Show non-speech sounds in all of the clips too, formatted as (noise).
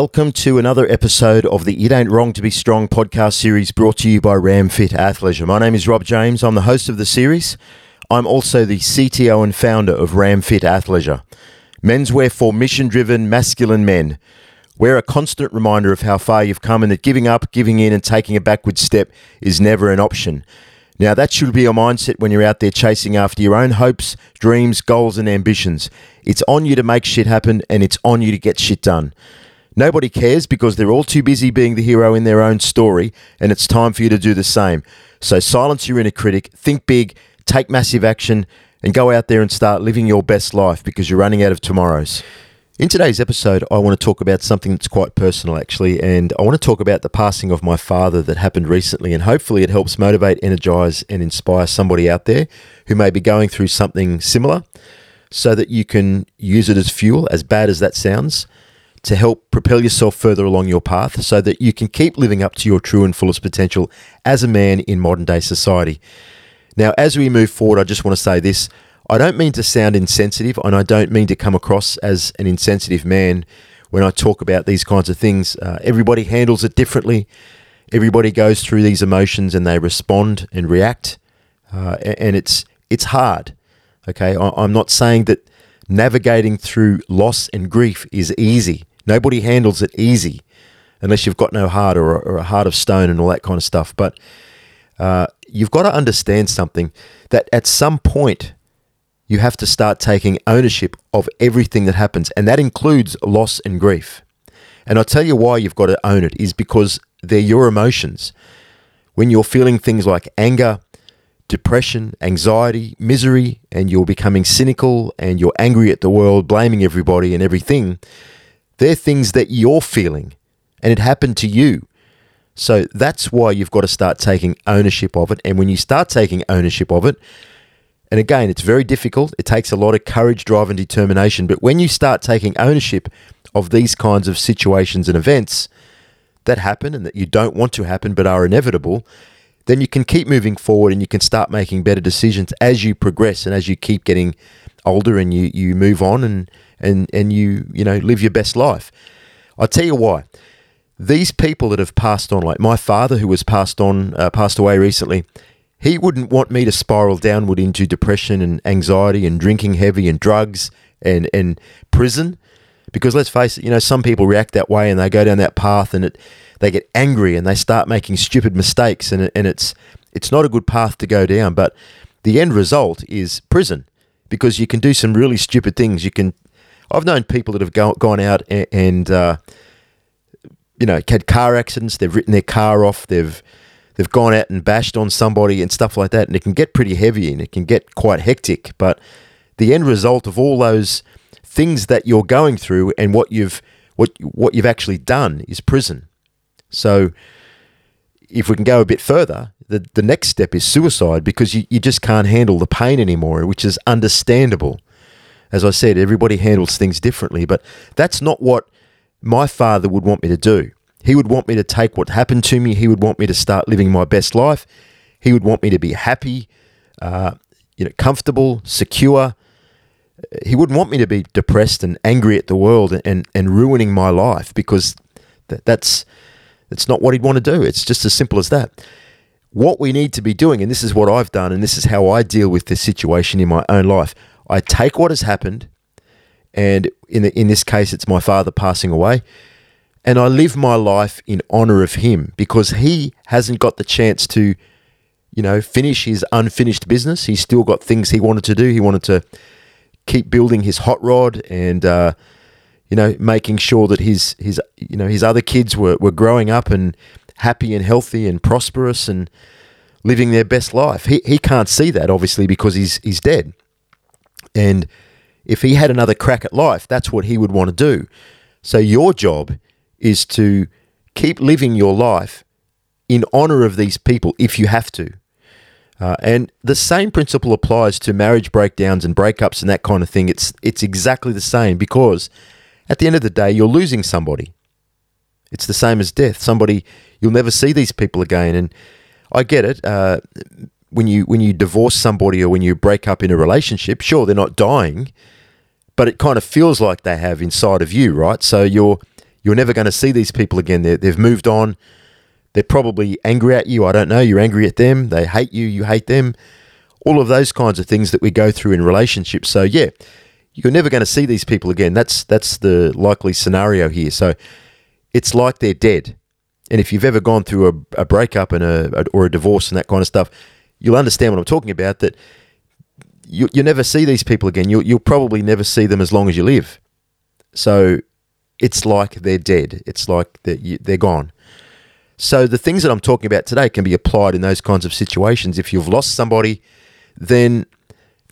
Welcome to another episode of the It Ain't Wrong to Be Strong podcast series brought to you by RAMMFIT Athleisure. My name is Rob James. I'm the host of the series. I'm also the CTO and founder of RAMMFIT Athleisure, menswear for mission driven masculine men. We're a constant reminder of how far you've come and that giving up, giving in, and taking a backward step is never an option. Now, that should be your mindset when you're out there chasing after your own hopes, dreams, goals, and ambitions. It's on you to make shit happen and it's on you to get shit done. Nobody cares because they're all too busy being the hero in their own story, and it's time for you to do the same. So silence your inner critic, think big, take massive action, and go out there and start living your best life because you're running out of tomorrows. In today's episode, I want to talk about something that's quite personal, actually, and I want to talk about the passing of my father that happened recently, and hopefully it helps motivate, energize, and inspire somebody out there who may be going through something similar so that you can use it as fuel, as bad as that sounds to help propel yourself further along your path so that you can keep living up to your true and fullest potential as a man in modern day society. Now, as we move forward, I just want to say this. I don't mean to sound insensitive, and I don't mean to come across as an insensitive man when I talk about these kinds of things. Uh, everybody handles it differently. Everybody goes through these emotions and they respond and react, uh, and it's it's hard. Okay, I'm not saying that navigating through loss and grief is easy. Nobody handles it easy unless you've got no heart or, or a heart of stone and all that kind of stuff. But uh, you've got to understand something that at some point you have to start taking ownership of everything that happens, and that includes loss and grief. And I'll tell you why you've got to own it is because they're your emotions. When you're feeling things like anger, depression, anxiety, misery, and you're becoming cynical and you're angry at the world, blaming everybody and everything, they're things that you're feeling and it happened to you. So that's why you've got to start taking ownership of it. And when you start taking ownership of it, and again, it's very difficult, it takes a lot of courage, drive, and determination. But when you start taking ownership of these kinds of situations and events that happen and that you don't want to happen but are inevitable, then you can keep moving forward and you can start making better decisions as you progress and as you keep getting older and you, you move on and and and you you know live your best life. I'll tell you why. These people that have passed on, like my father, who was passed on, uh, passed away recently, he wouldn't want me to spiral downward into depression and anxiety and drinking heavy and drugs and and prison, because let's face it, you know, some people react that way and they go down that path and it they get angry and they start making stupid mistakes and and it's it's not a good path to go down. But the end result is prison because you can do some really stupid things. You can I've known people that have go, gone out and, and uh, you know had car accidents. They've written their car off. They've they've gone out and bashed on somebody and stuff like that. And it can get pretty heavy and it can get quite hectic. But the end result of all those things that you're going through and what you've what what you've actually done is prison. So if we can go a bit further, the, the next step is suicide because you, you just can't handle the pain anymore, which is understandable as I said, everybody handles things differently, but that's not what my father would want me to do. He would want me to take what happened to me. He would want me to start living my best life. He would want me to be happy, uh, you know, comfortable, secure. He wouldn't want me to be depressed and angry at the world and, and ruining my life because that, that's that's not what he'd want to do. It's just as simple as that. What we need to be doing, and this is what I've done, and this is how I deal with this situation in my own life. I take what has happened, and in the, in this case, it's my father passing away, and I live my life in honor of him because he hasn't got the chance to, you know, finish his unfinished business. He's still got things he wanted to do. He wanted to keep building his hot rod and. Uh, you know, making sure that his his you know his other kids were, were growing up and happy and healthy and prosperous and living their best life. He he can't see that obviously because he's he's dead. And if he had another crack at life, that's what he would want to do. So your job is to keep living your life in honor of these people if you have to. Uh, and the same principle applies to marriage breakdowns and breakups and that kind of thing. It's it's exactly the same because at the end of the day, you're losing somebody. It's the same as death. Somebody you'll never see these people again. And I get it. Uh, when you when you divorce somebody or when you break up in a relationship, sure they're not dying, but it kind of feels like they have inside of you, right? So you're You're never going to see these people again. they they've moved on. They're probably angry at you. I don't know. You're angry at them. They hate you. You hate them. All of those kinds of things that we go through in relationships. So yeah, you're never going to see these people again. That's that's the likely scenario here. So it's like they're dead. And if you've ever gone through a, a breakup and a, a, or a divorce and that kind of stuff, you'll understand what I'm talking about. That you you never see these people again. You'll you'll probably never see them as long as you live. So it's like they're dead. It's like they're, they're gone. So the things that I'm talking about today can be applied in those kinds of situations. If you've lost somebody, then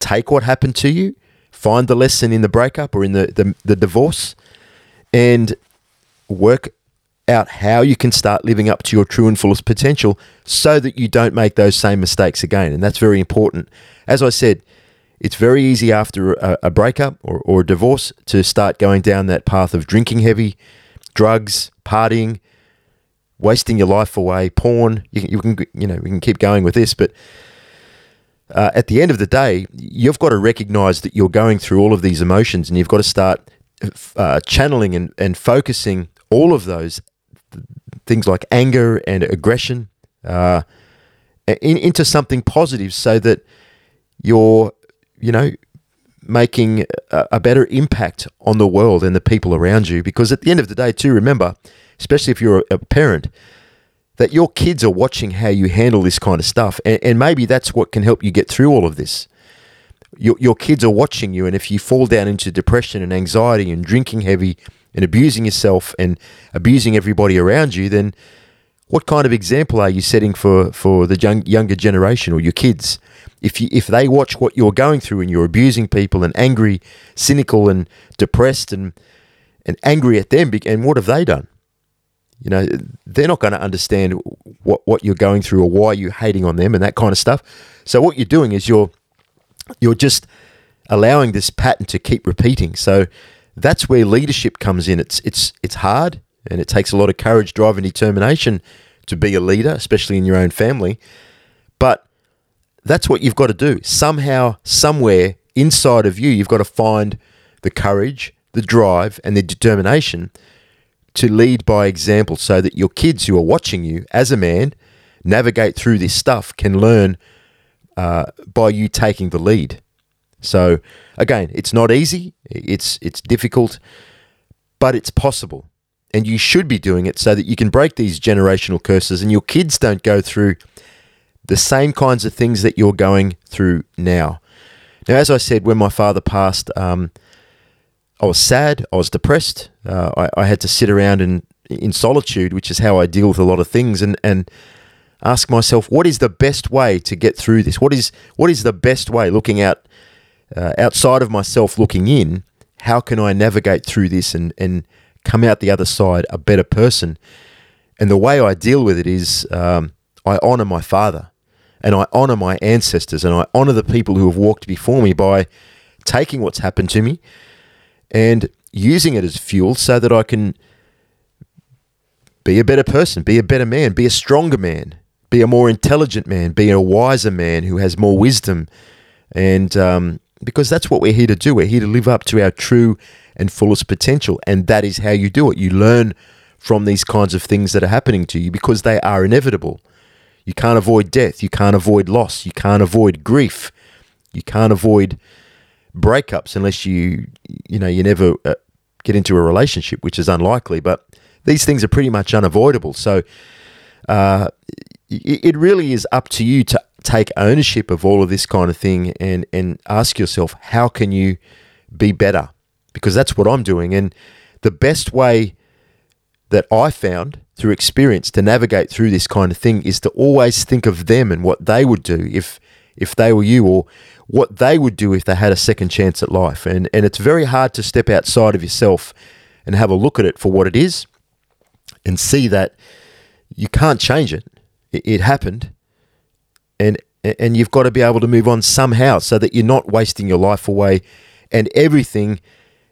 take what happened to you, find the lesson in the breakup or in the, the, the divorce, and work out how you can start living up to your true and fullest potential so that you don't make those same mistakes again. And that's very important. As I said, it's very easy after a, a breakup or, or a divorce to start going down that path of drinking heavy, drugs, partying, wasting your life away, porn. You you can, you know, we can keep going with this, but uh, at the end of the day, you've got to recognize that you're going through all of these emotions, and you've got to start uh, channeling and, and focusing all of those things like anger and aggression uh, in, into something positive, so that you're, you know, making a, a better impact on the world and the people around you. Because at the end of the day, too, remember especially if you're a parent, that your kids are watching how you handle this kind of stuff. And, and maybe that's what can help you get through all of this. Your, your kids are watching you, and if you fall down into depression and anxiety and drinking heavy and abusing yourself and abusing everybody around you, then what kind of example are you setting for, for the young, younger generation or your kids? If, you, if they watch what you're going through and you're abusing people and angry, cynical, and depressed and, and angry at them, and what have they done? You know, they're not going to understand what, what you're going through or why you're hating on them and that kind of stuff. So what you're doing is you're you're just allowing this pattern to keep repeating. So that's where leadership comes in. It's it's it's hard and it takes a lot of courage, drive, and determination to be a leader, especially in your own family. But that's what you've got to do. Somehow, somewhere inside of you, you've got to find the courage, the drive, and the determination to lead by example so that your kids who are watching you as a man navigate through this stuff can learn uh, by you taking the lead. So again, it's not easy, it's it's difficult, but it's possible. And you should be doing it so that you can break these generational curses and your kids don't go through the same kinds of things that you're going through now. Now, as I said, when my father passed, um, I was sad, I was depressed. Uh, I, I, had to sit around in, in solitude, which is how I deal with a lot of things, and, and ask myself, what is the best way to get through this? What is what is the best way? Looking out uh, outside of myself, looking in, how can I navigate through this and and come out the other side a better person? And the way I deal with it is um, I honor my father, and I honor my ancestors, and I honor the people who have walked before me by taking what's happened to me and using it as fuel so that I can be a better person, be a better man, be a stronger man, be a more intelligent man, be a wiser man who has more wisdom. And um, because that's what we're here to do. We're here to live up to our true and fullest potential. And that is how you do it. You learn from these kinds of things that are happening to you because they are inevitable. You can't avoid death. You can't avoid loss. You can't avoid grief. You can't avoid breakups unless you you know you never uh, get into a relationship, which is unlikely. But these things are pretty much unavoidable. So uh, it, it really is up to you to take ownership of all of this kind of thing and and ask yourself how can you be better because that's what I'm doing and the best way that I found through experience to navigate through this kind of thing is to always think of them and what they would do if if they were you or what they would do if they had a second chance at life. And, and it's very hard to step outside of yourself and have a look at it for what it is and see that you can't change it. It, it happened. And, and you've got to be able to move on somehow so that you're not wasting your life away and everything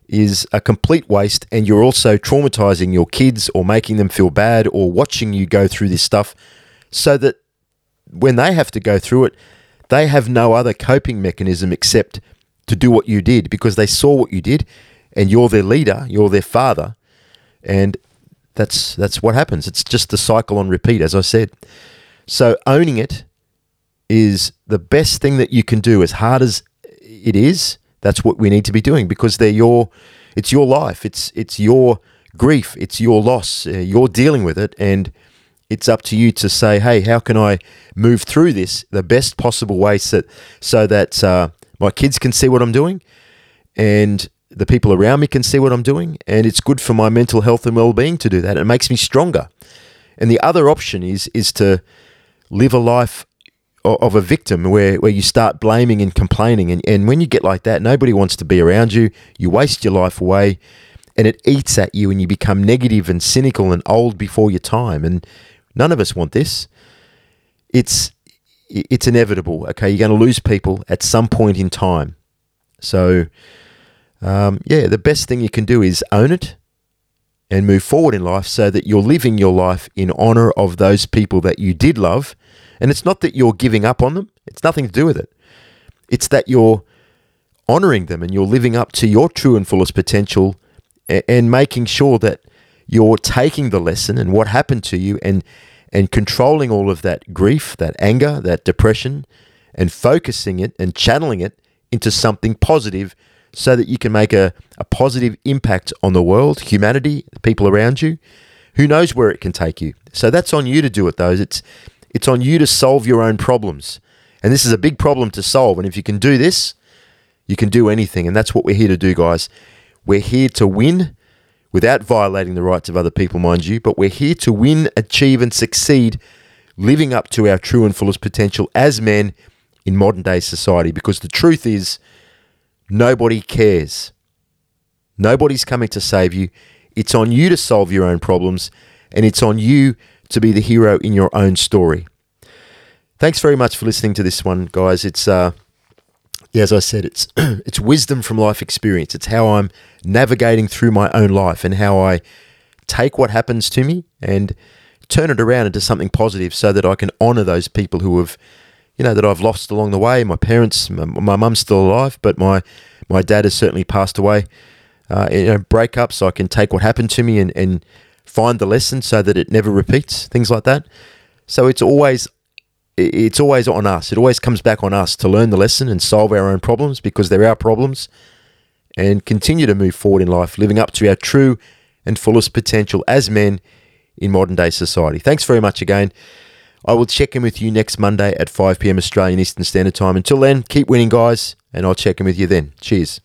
is a complete waste and you're also traumatizing your kids or making them feel bad or watching you go through this stuff so that when they have to go through it they have no other coping mechanism except to do what you did because they saw what you did and you're their leader, you're their father. And that's that's what happens. It's just the cycle on repeat, as I said. So owning it is the best thing that you can do. As hard as it is, that's what we need to be doing because they're your, it's your life. It's it's your grief. It's your loss. Uh, you're dealing with it, and it's up to you to say, hey, how can I move through this the best possible way so, so that uh, my kids can see what I'm doing, and the people around me can see what I'm doing, and it's good for my mental health and well-being to do that. It makes me stronger. And the other option is is to live a life of a victim where, where you start blaming and complaining. And, and when you get like that, nobody wants to be around you. You waste your life away and it eats at you and you become negative and cynical and old before your time. And none of us want this. It's, it's inevitable. Okay. You're going to lose people at some point in time. So, um, yeah, the best thing you can do is own it and move forward in life so that you're living your life in honor of those people that you did love and it's not that you're giving up on them, it's nothing to do with it. It's that you're honoring them and you're living up to your true and fullest potential and making sure that you're taking the lesson and what happened to you and and controlling all of that grief, that anger, that depression and focusing it and channeling it into something positive so that you can make a, a positive impact on the world, humanity, the people around you. Who knows where it can take you? So that's on you to do it, though. It's it's on you to solve your own problems. And this is a big problem to solve. And if you can do this, you can do anything. And that's what we're here to do, guys. We're here to win without violating the rights of other people, mind you, but we're here to win, achieve, and succeed living up to our true and fullest potential as men in modern day society. Because the truth is, nobody cares. Nobody's coming to save you. It's on you to solve your own problems, and it's on you to be the hero in your own story. Thanks very much for listening to this one, guys. It's uh, yeah, as I said, it's (clears throat) it's wisdom from life experience. It's how I'm navigating through my own life and how I take what happens to me and turn it around into something positive, so that I can honor those people who have, you know, that I've lost along the way. My parents, my, mum's still alive, but my my dad has certainly passed away. Uh, you know, breakups. So I can take what happened to me and and find the lesson so that it never repeats, things like that. So it's always it's always on us. It always comes back on us to learn the lesson and solve our own problems because they're our problems and continue to move forward in life, living up to our true and fullest potential as men in modern day society. Thanks very much again. I will check in with you next Monday at 5 p.m. Australian Eastern Standard Time. Until then, keep winning, guys, and I'll check in with you then. Cheers.